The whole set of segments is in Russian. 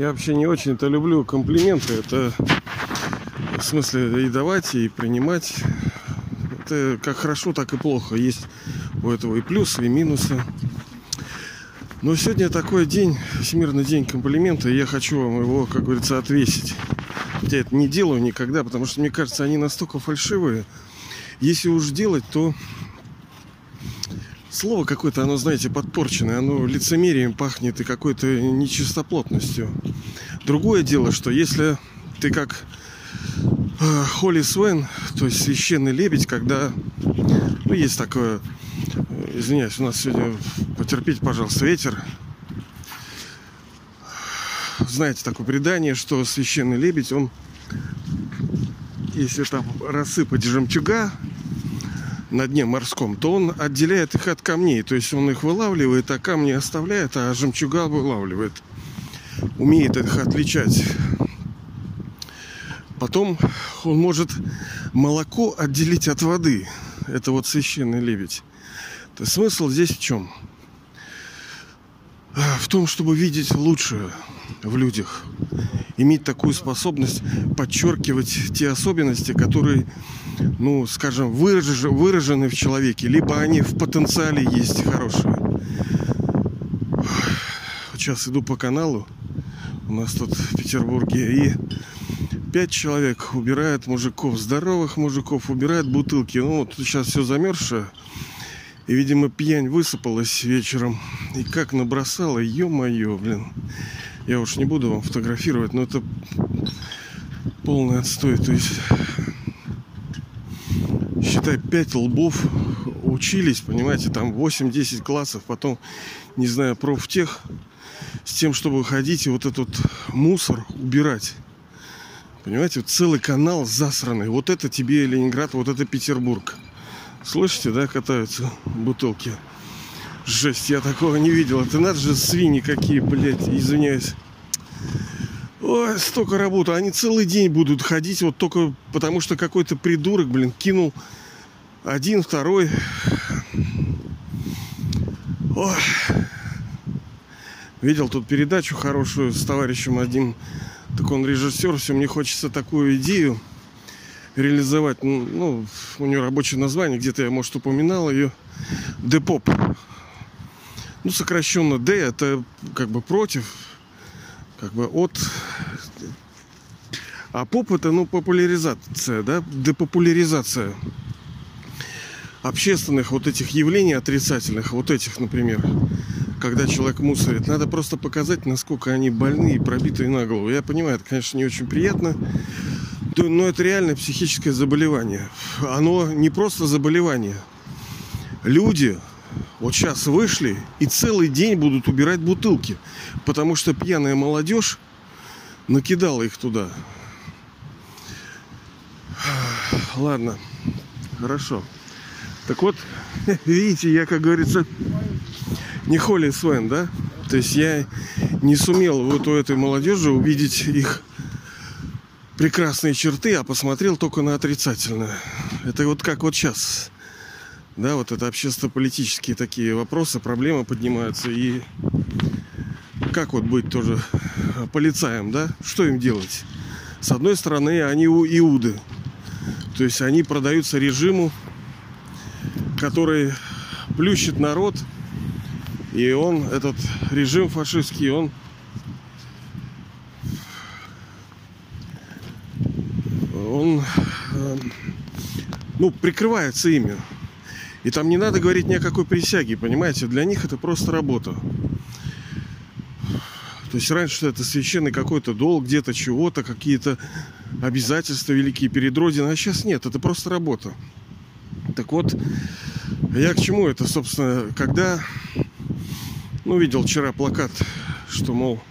Я вообще не очень-то люблю комплименты. Это в смысле и давать, и принимать. Это как хорошо, так и плохо. Есть у этого и плюсы, и минусы. Но сегодня такой день, Всемирный день комплимента, и я хочу вам его, как говорится, отвесить. Я это не делаю никогда, потому что, мне кажется, они настолько фальшивые. Если уж делать, то слово какое-то, оно, знаете, подпорченное, оно лицемерием пахнет и какой-то нечистоплотностью. Другое дело, что если ты как э, Холли Свен, то есть священный лебедь, когда, ну, есть такое, э, извиняюсь, у нас сегодня, потерпите, пожалуйста, ветер. Знаете такое предание, что священный лебедь, он, если там рассыпать жемчуга на дне морском, то он отделяет их от камней. То есть он их вылавливает, а камни оставляет, а жемчуга вылавливает. Умеет их отличать. Потом он может молоко отделить от воды. Это вот священный лебедь. То смысл здесь в чем? В том, чтобы видеть лучшее в людях. Иметь такую способность подчеркивать те особенности, которые ну, скажем, выражены, выражены в человеке, либо они в потенциале есть хорошие. Сейчас иду по каналу, у нас тут в Петербурге, и пять человек убирают мужиков, здоровых мужиков, убирают бутылки. Ну, вот сейчас все замерзшее. И, видимо, пьянь высыпалась вечером. И как набросала, ё-моё, блин. Я уж не буду вам фотографировать, но это полный отстой. То есть считай, 5 лбов учились, понимаете, там 8-10 классов, потом, не знаю, профтех, с тем, чтобы ходить и вот этот мусор убирать. Понимаете, вот целый канал засранный. Вот это тебе Ленинград, вот это Петербург. Слышите, да, катаются бутылки. Жесть, я такого не видел. Это надо же свиньи какие, блядь, извиняюсь. Ой, столько работы. Они целый день будут ходить вот только потому, что какой-то придурок, блин, кинул один, второй. Ой. Видел тут передачу хорошую с товарищем одним. Так он режиссер, все, мне хочется такую идею реализовать. Ну, ну у нее рабочее название, где-то я, может, упоминал ее. Депоп. Ну, сокращенно Д, это как бы против, как бы от а поп это, ну, популяризация, да, депопуляризация общественных вот этих явлений отрицательных, вот этих, например, когда человек мусорит, надо просто показать, насколько они больны и пробитые на голову. Я понимаю, это, конечно, не очень приятно, но это реально психическое заболевание. Оно не просто заболевание. Люди вот сейчас вышли и целый день будут убирать бутылки, потому что пьяная молодежь накидала их туда. Ладно, хорошо. Так вот, видите, я, как говорится, не Холли Свен, да? То есть я не сумел вот у этой молодежи увидеть их прекрасные черты, а посмотрел только на отрицательное. Это вот как вот сейчас да, вот это общественно-политические такие вопросы, проблемы поднимаются. И как вот быть тоже полицаем, да? Что им делать? С одной стороны, они иуды. То есть они продаются режиму, который плющит народ. И он, этот режим фашистский, он он э, ну, прикрывается ими. И там не надо говорить ни о какой присяге, понимаете? Для них это просто работа. То есть раньше это священный какой-то долг, где-то чего-то, какие-то обязательства великие перед Родиной, а сейчас нет, это просто работа. Так вот, я к чему это, собственно, когда, ну, видел вчера плакат, что, мол,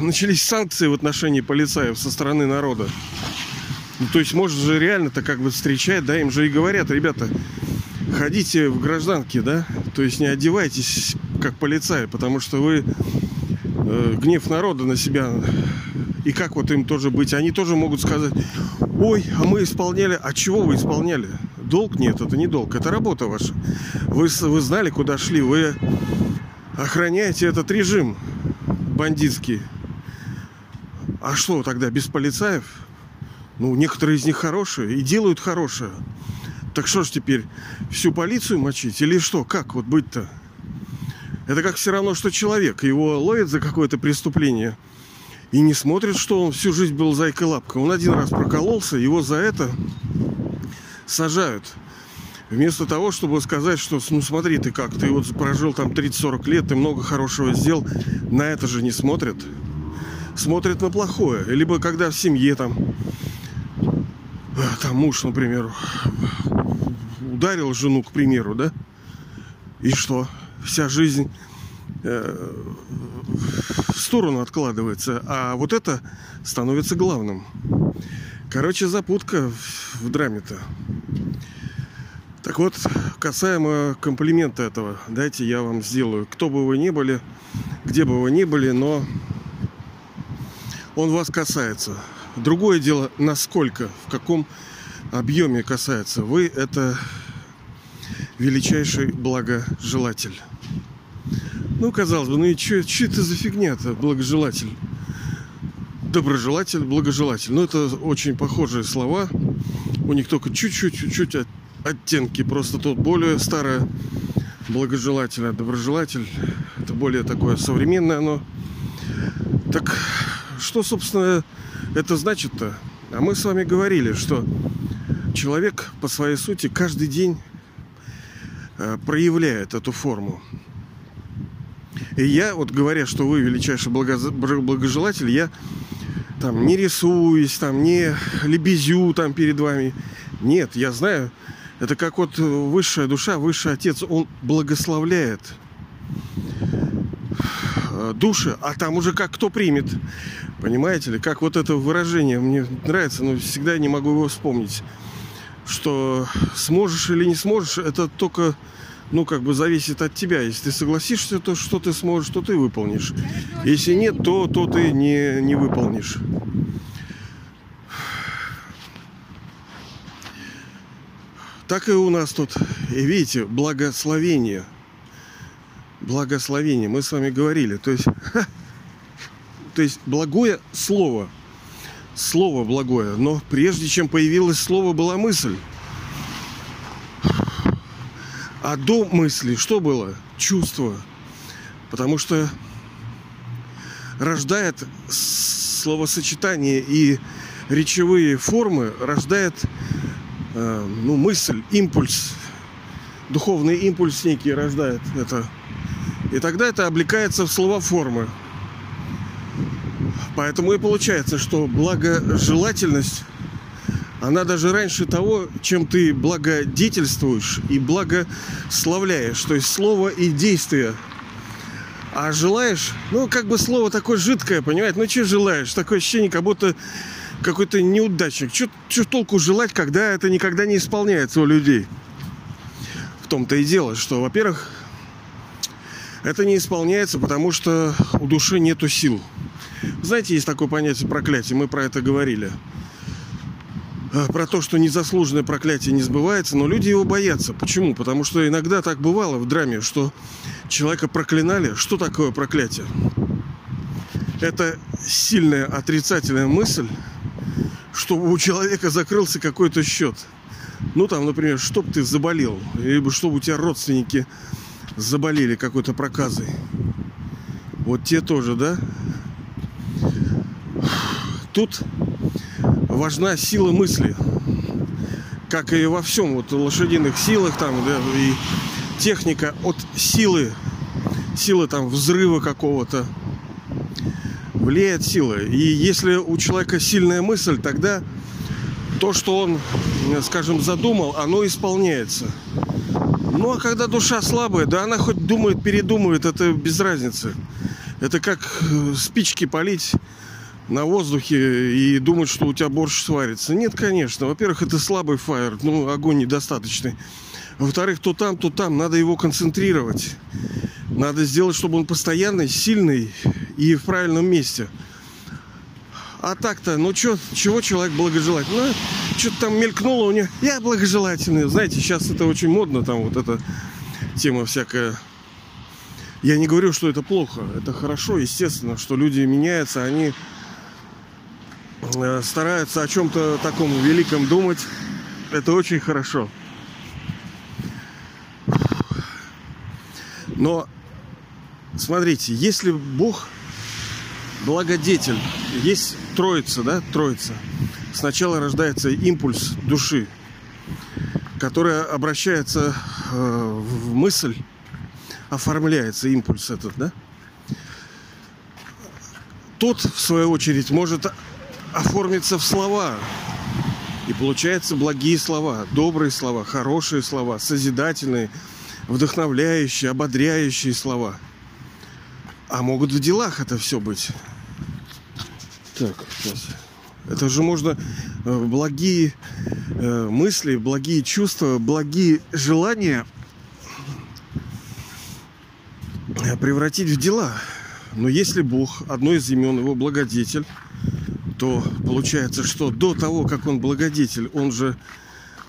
начались санкции в отношении полицаев со стороны народа. Ну, то есть можно же реально-то как бы встречать, да, им же и говорят, ребята, ходите в гражданке, да, то есть не одевайтесь как полицаи, потому что вы э, гнев народа на себя и как вот им тоже быть? Они тоже могут сказать, ой, а мы исполняли, а чего вы исполняли? Долг нет, это не долг, это работа ваша. Вы, вы знали, куда шли, вы охраняете этот режим. бандитский. А что тогда, без полицаев? Ну, некоторые из них хорошие и делают хорошее. Так что ж теперь, всю полицию мочить или что? Как вот быть-то? Это как все равно, что человек. Его ловят за какое-то преступление и не смотрят, что он всю жизнь был зайкой-лапкой. Он один раз прокололся, его за это сажают. Вместо того, чтобы сказать, что ну смотри ты как, ты вот прожил там 30-40 лет, ты много хорошего сделал, на это же не смотрят. Смотрят на плохое. Либо когда в семье там, там муж, например, ударил жену, к примеру, да? И что? Вся жизнь э, в сторону откладывается, а вот это становится главным. Короче, запутка в драме-то. Так вот, касаемо комплимента этого, дайте я вам сделаю. Кто бы вы ни были, где бы вы ни были, но он вас касается. Другое дело, насколько, в каком объеме касается. Вы это величайший благожелатель. Ну, казалось бы, ну и что это за фигня-то, благожелатель? Доброжелатель, благожелатель. Ну, это очень похожие слова. У них только чуть-чуть, чуть-чуть оттенки. Просто тут более старое благожелатель, доброжелатель. Это более такое современное оно. Так что, собственно, это значит-то? А мы с вами говорили, что человек по своей сути каждый день э, проявляет эту форму. И я, вот говоря, что вы величайший благожелатель, я там не рисуюсь, там не лебезю там перед вами. Нет, я знаю, это как вот высшая душа, высший отец, он благословляет э, души, а там уже как кто примет. Понимаете ли, как вот это выражение мне нравится, но всегда не могу его вспомнить. Что сможешь или не сможешь, это только, ну, как бы зависит от тебя. Если ты согласишься, то что ты сможешь, то ты выполнишь. Если нет, то, то ты не, не выполнишь. Так и у нас тут, видите, благословение. Благословение. Мы с вами говорили. То есть, то есть благое слово. Слово благое. Но прежде чем появилось слово, была мысль. А до мысли что было? Чувство. Потому что рождает словосочетание и речевые формы, рождает ну, мысль, импульс, духовный импульс некий рождает это. И тогда это облекается в слова формы. Поэтому и получается, что благожелательность, она даже раньше того, чем ты благодетельствуешь и благословляешь. То есть слово и действие. А желаешь, ну, как бы слово такое жидкое, понимаете? Ну, что желаешь? Такое ощущение, как будто какой-то неудачник. Что толку желать, когда это никогда не исполняется у людей? В том-то и дело, что, во-первых, это не исполняется, потому что у души нету сил. Знаете, есть такое понятие проклятие, мы про это говорили. А, про то, что незаслуженное проклятие не сбывается, но люди его боятся. Почему? Потому что иногда так бывало в драме, что человека проклинали. Что такое проклятие? Это сильная отрицательная мысль, чтобы у человека закрылся какой-то счет. Ну, там, например, чтоб ты заболел, либо чтобы у тебя родственники заболели какой-то проказой. Вот те тоже, да? Тут важна сила мысли. Как и во всем, вот лошадиных силах там, да, и техника от силы, силы там взрыва какого-то, влияет сила. И если у человека сильная мысль, тогда то, что он, скажем, задумал, оно исполняется. Ну а когда душа слабая, да она хоть думает, передумает, это без разницы. Это как э, спички полить на воздухе и думать, что у тебя борщ сварится. Нет, конечно. Во-первых, это слабый фаер, ну, огонь недостаточный. Во-вторых, то там, то там, надо его концентрировать. Надо сделать, чтобы он постоянный, сильный и в правильном месте. А так-то, ну чё, чего человек благожелательный? Ну, что-то там мелькнуло у него. Я благожелательный. Знаете, сейчас это очень модно, там вот эта тема всякая. Я не говорю, что это плохо. Это хорошо, естественно, что люди меняются, они э, стараются о чем-то таком великом думать. Это очень хорошо. Но смотрите, если Бог благодетель, есть троица, да, троица. Сначала рождается импульс души, которая обращается э, в мысль, оформляется импульс этот, да. Тот, в свою очередь, может оформиться в слова. И получается благие слова, добрые слова, хорошие слова, созидательные, вдохновляющие, ободряющие слова. А могут в делах это все быть. Так, сейчас. Это же можно э, благие э, мысли, благие чувства, благие желания превратить в дела. Но если Бог, одно из имен его благодетель, то получается, что до того, как он благодетель, он же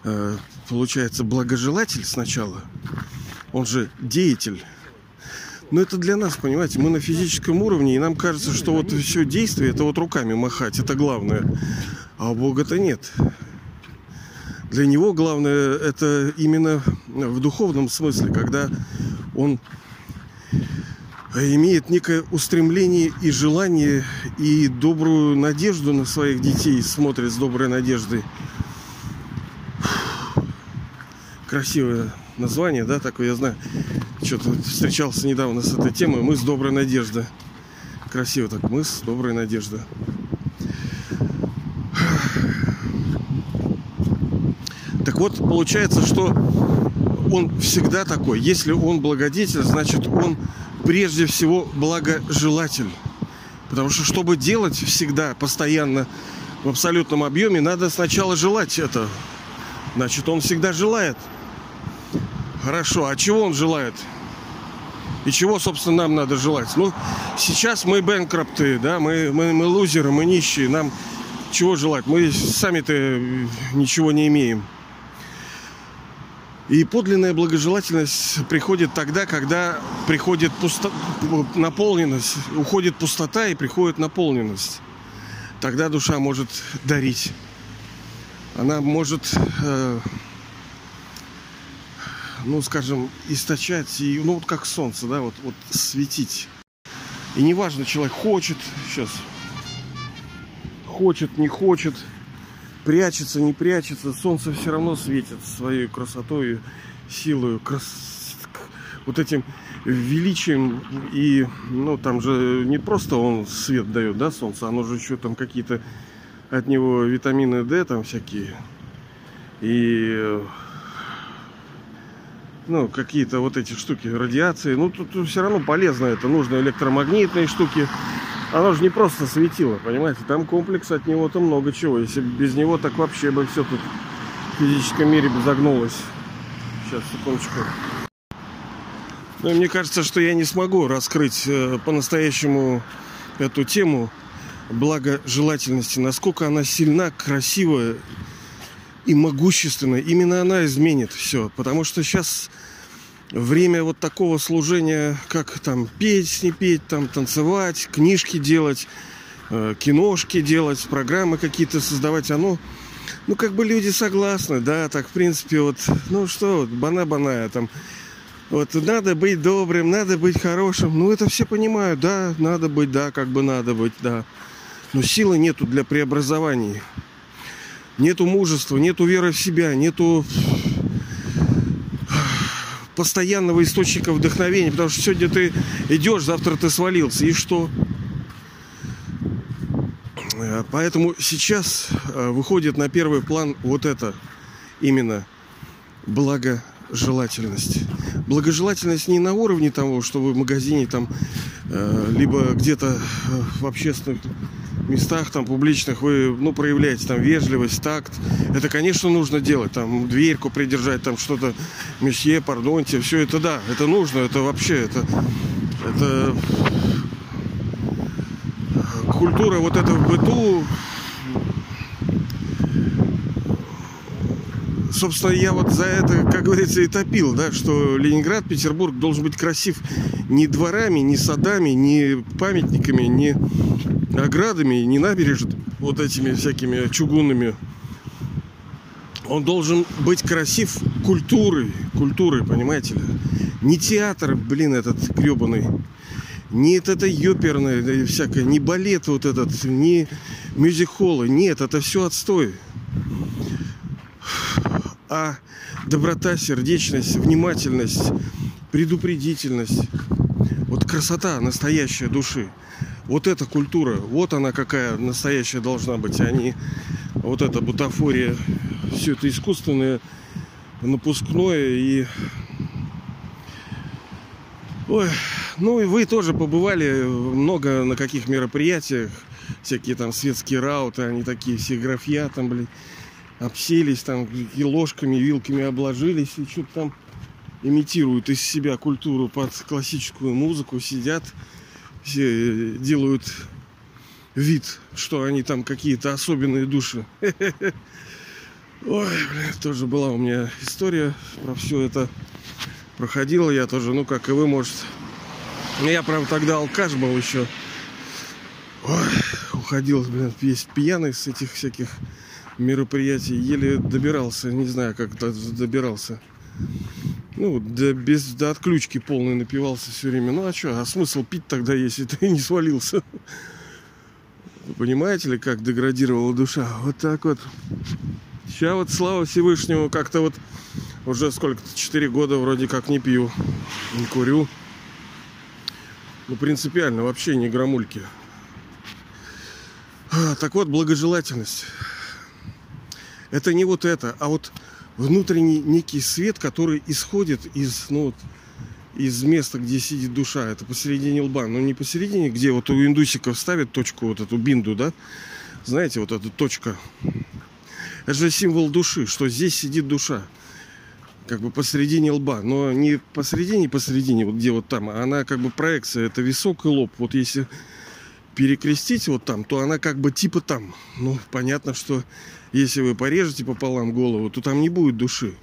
э, получается благожелатель сначала, он же деятель. Но это для нас, понимаете, мы на физическом уровне, и нам кажется, что вот все действие, это вот руками махать, это главное. А у Бога-то нет. Для него главное это именно в духовном смысле, когда он имеет некое устремление и желание и добрую надежду на своих детей, смотрит с доброй надеждой. Красивое название, да, такое, я знаю. Что-то встречался недавно с этой темой. Мы с доброй надеждой. Красиво так. Мы с доброй надеждой. Так вот, получается, что он всегда такой. Если он благодетель, значит он прежде всего благожелатель. Потому что, чтобы делать всегда, постоянно, в абсолютном объеме, надо сначала желать это. Значит, он всегда желает. Хорошо, а чего он желает? И чего, собственно, нам надо желать? Ну, сейчас мы бэнкрапты, да, мы, мы, мы лузеры, мы нищие. Нам чего желать? Мы сами-то ничего не имеем. И подлинная благожелательность приходит тогда, когда приходит пусто... наполненность, уходит пустота и приходит наполненность. Тогда душа может дарить. Она может, э, ну, скажем, источать, и, ну, вот как солнце, да, вот, вот светить. И неважно, человек хочет, сейчас, хочет, не хочет – прячется, не прячется, солнце все равно светит своей красотой, силой, крас... вот этим величием. И, ну, там же не просто он свет дает, да, солнце, оно же еще там какие-то от него витамины D там всякие. И ну, какие-то вот эти штуки радиации. Ну, тут, все равно полезно это. Нужно электромагнитные штуки. Оно же не просто светило, понимаете? Там комплекс от него-то много чего. Если без него, так вообще бы все тут в физическом мире бы загнулось. Сейчас, секундочку. Ну, мне кажется, что я не смогу раскрыть э, по-настоящему эту тему благожелательности. Насколько она сильна, красивая и могущественная. Именно она изменит все. Потому что сейчас время вот такого служения, как там песни петь, там танцевать, книжки делать, э, киношки делать, программы какие-то создавать, оно, ну, как бы люди согласны, да, так, в принципе, вот, ну, что, вот, бана-баная, там, вот, надо быть добрым, надо быть хорошим, ну, это все понимают, да, надо быть, да, как бы надо быть, да, но силы нету для преобразований, нету мужества, нету веры в себя, нету постоянного источника вдохновения, потому что сегодня ты идешь, завтра ты свалился, и что? Э, поэтому сейчас э, выходит на первый план вот это именно благожелательность. Благожелательность не на уровне того, что вы в магазине там, э, либо где-то в общественных местах там публичных вы, ну, проявляете там вежливость, такт. Это, конечно, нужно делать. Там дверьку придержать, там что-то, месье, пардонте, все это да, это нужно, это вообще, это, это культура вот в быту собственно, я вот за это, как говорится, и топил, да, что Ленинград, Петербург должен быть красив не дворами, не садами, не памятниками, не оградами, не набережными, вот этими всякими чугунными. Он должен быть красив культурой, культурой, понимаете ли. Не театр, блин, этот гребаный, не это ёперное всякое, не балет вот этот, не мюзик-холлы. Нет, это все отстой. А доброта, сердечность, внимательность, предупредительность, вот красота настоящая души. Вот эта культура, вот она какая настоящая должна быть, а не вот эта бутафория, все это искусственное, напускное и Ой, ну и вы тоже побывали много на каких мероприятиях, всякие там светские рауты, они такие все графья там, блин, обселись там и ложками, и вилками обложились, и что-то там имитируют из себя культуру под классическую музыку, сидят, делают вид, что они там какие-то особенные души. Ой, блин, тоже была у меня история про все это проходил я тоже, ну как и вы, может. Я, правда, тогда алкаш был еще. Ой, уходил, блин, весь пьяный с этих всяких мероприятий. Еле добирался, не знаю, как добирался. Ну, до, без, до отключки полный напивался все время. Ну, а что, а смысл пить тогда, если ты не свалился? Вы понимаете ли, как деградировала душа? Вот так вот. Сейчас вот, слава Всевышнему, как-то вот уже сколько-то, 4 года вроде как не пью, не курю. Ну, принципиально, вообще не грамульки. А, так вот, благожелательность. Это не вот это, а вот внутренний некий свет, который исходит из, ну, вот, из места, где сидит душа. Это посередине лба. Но не посередине, где вот у индусиков ставят точку, вот эту бинду, да? Знаете, вот эта точка. Это же символ души, что здесь сидит душа как бы посередине лба, но не посередине, посередине, вот где вот там, а она как бы проекция, это висок и лоб. Вот если перекрестить вот там, то она как бы типа там. Ну, понятно, что если вы порежете пополам голову, то там не будет души.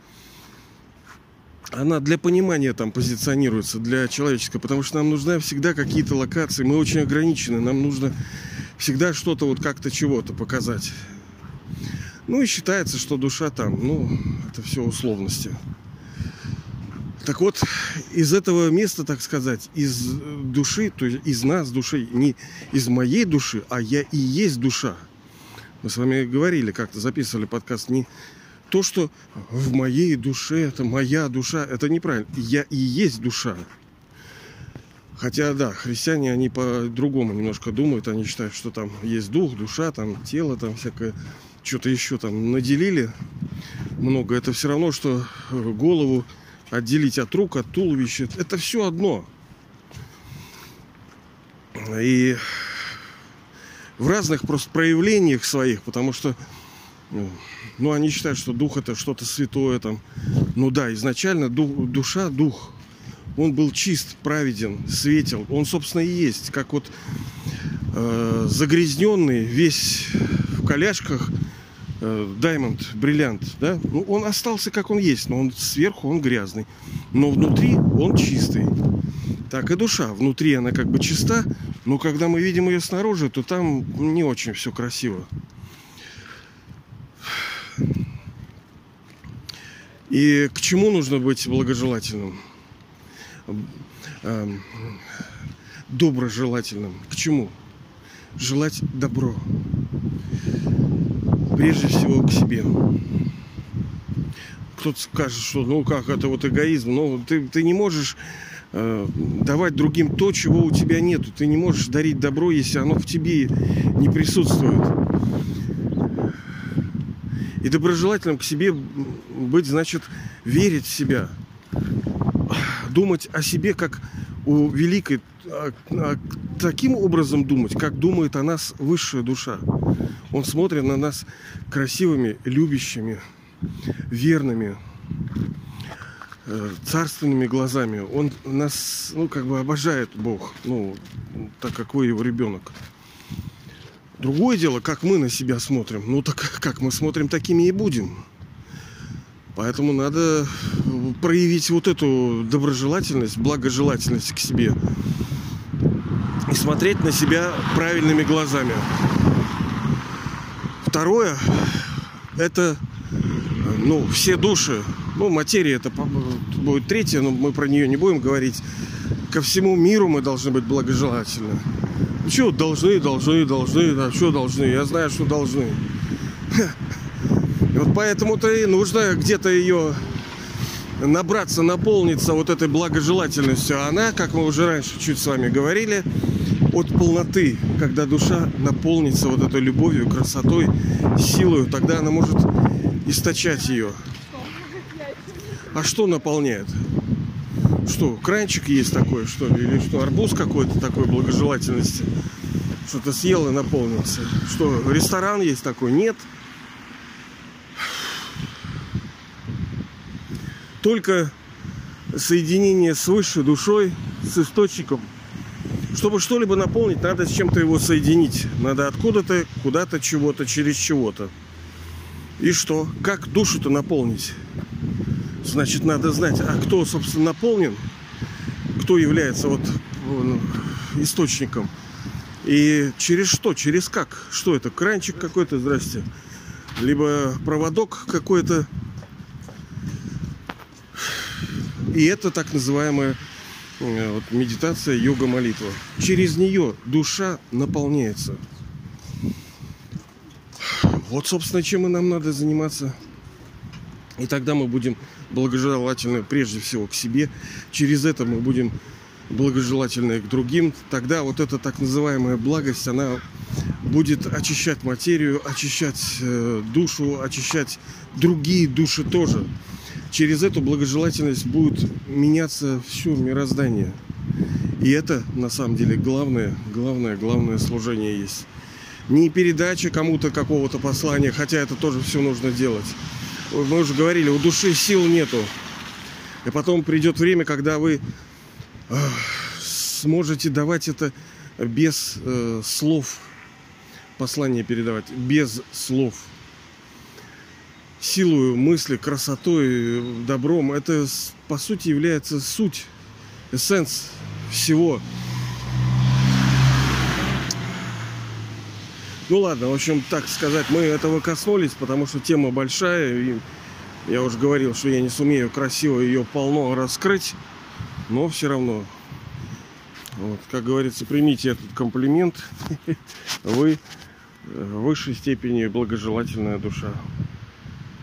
Она для понимания там позиционируется, для человеческого, потому что нам нужны всегда какие-то локации. Мы очень ограничены, нам нужно всегда что-то вот как-то чего-то показать. Ну и считается, что душа там, ну, это все условности. Так вот, из этого места, так сказать, из души, то есть из нас души, не из моей души, а я и есть душа. Мы с вами говорили, как-то записывали подкаст, не то, что в моей душе, это моя душа, это неправильно. Я и есть душа. Хотя, да, христиане, они по-другому немножко думают. Они считают, что там есть дух, душа, там тело, там всякое что-то еще там наделили много. Это все равно, что э, голову отделить от рук, от туловища. Это все одно. И в разных просто проявлениях своих, потому что ну, ну они считают, что дух это что-то святое там. Ну да, изначально дух, душа, дух, он был чист, праведен, светел. Он, собственно, и есть, как вот э, загрязненный, весь в коляшках – Даймонд, э, бриллиант, да, ну, он остался как он есть, но он сверху он грязный, но внутри он чистый. Так и душа, внутри она как бы чиста, но когда мы видим ее снаружи, то там не очень все красиво. И к чему нужно быть благожелательным? Эм, доброжелательным. К чему? Желать добро прежде всего к себе. Кто-то скажет, что ну как это вот эгоизм, но ты, ты не можешь давать другим то, чего у тебя нету. Ты не можешь дарить добро, если оно в тебе не присутствует. И доброжелательным к себе быть, значит, верить в себя. Думать о себе как у великой, а, а, таким образом думать, как думает о нас высшая душа. Он смотрит на нас красивыми, любящими, верными, э, царственными глазами. Он нас, ну, как бы обожает Бог, ну, так как вы его ребенок. Другое дело, как мы на себя смотрим. Ну, так как мы смотрим, такими и будем. Поэтому надо проявить вот эту доброжелательность, благожелательность к себе и смотреть на себя правильными глазами. Второе, это, ну, все души, ну, материя это будет третье, но мы про нее не будем говорить. Ко всему миру мы должны быть благожелательны. Что должны, должны, должны, да, что должны? Я знаю, что должны. И вот поэтому-то и нужно где-то ее набраться, наполниться вот этой благожелательностью. А она, как мы уже раньше чуть с вами говорили, от полноты, когда душа наполнится вот этой любовью, красотой, силой, тогда она может источать ее. А что наполняет? Что, кранчик есть такой, что ли? Или что, арбуз какой-то такой благожелательности? Что-то съел и наполнился. Что, ресторан есть такой? Нет. Только соединение с высшей душой, с источником. Чтобы что-либо наполнить, надо с чем-то его соединить. Надо откуда-то, куда-то, чего-то, через чего-то. И что? Как душу-то наполнить? Значит, надо знать, а кто, собственно, наполнен, кто является вот источником. И через что, через как? Что это? Кранчик какой-то, здрасте. Либо проводок какой-то. И это так называемая э, вот, медитация, йога-молитва. Через нее душа наполняется. Вот, собственно, чем и нам надо заниматься. И тогда мы будем благожелательны прежде всего к себе. Через это мы будем благожелательны к другим. Тогда вот эта так называемая благость, она будет очищать материю, очищать э, душу, очищать другие души тоже. Через эту благожелательность будет меняться все мироздание. И это на самом деле главное, главное, главное служение есть. Не передача кому-то какого-то послания, хотя это тоже все нужно делать мы уже говорили, у души сил нету. И потом придет время, когда вы сможете давать это без э, слов, послание передавать, без слов. Силою мысли, красотой, добром. Это, по сути, является суть, эссенс всего. Ну ладно, в общем, так сказать, мы этого коснулись, потому что тема большая. И я уже говорил, что я не сумею красиво ее полно раскрыть. Но все равно, вот, как говорится, примите этот комплимент. Вы в высшей степени благожелательная душа.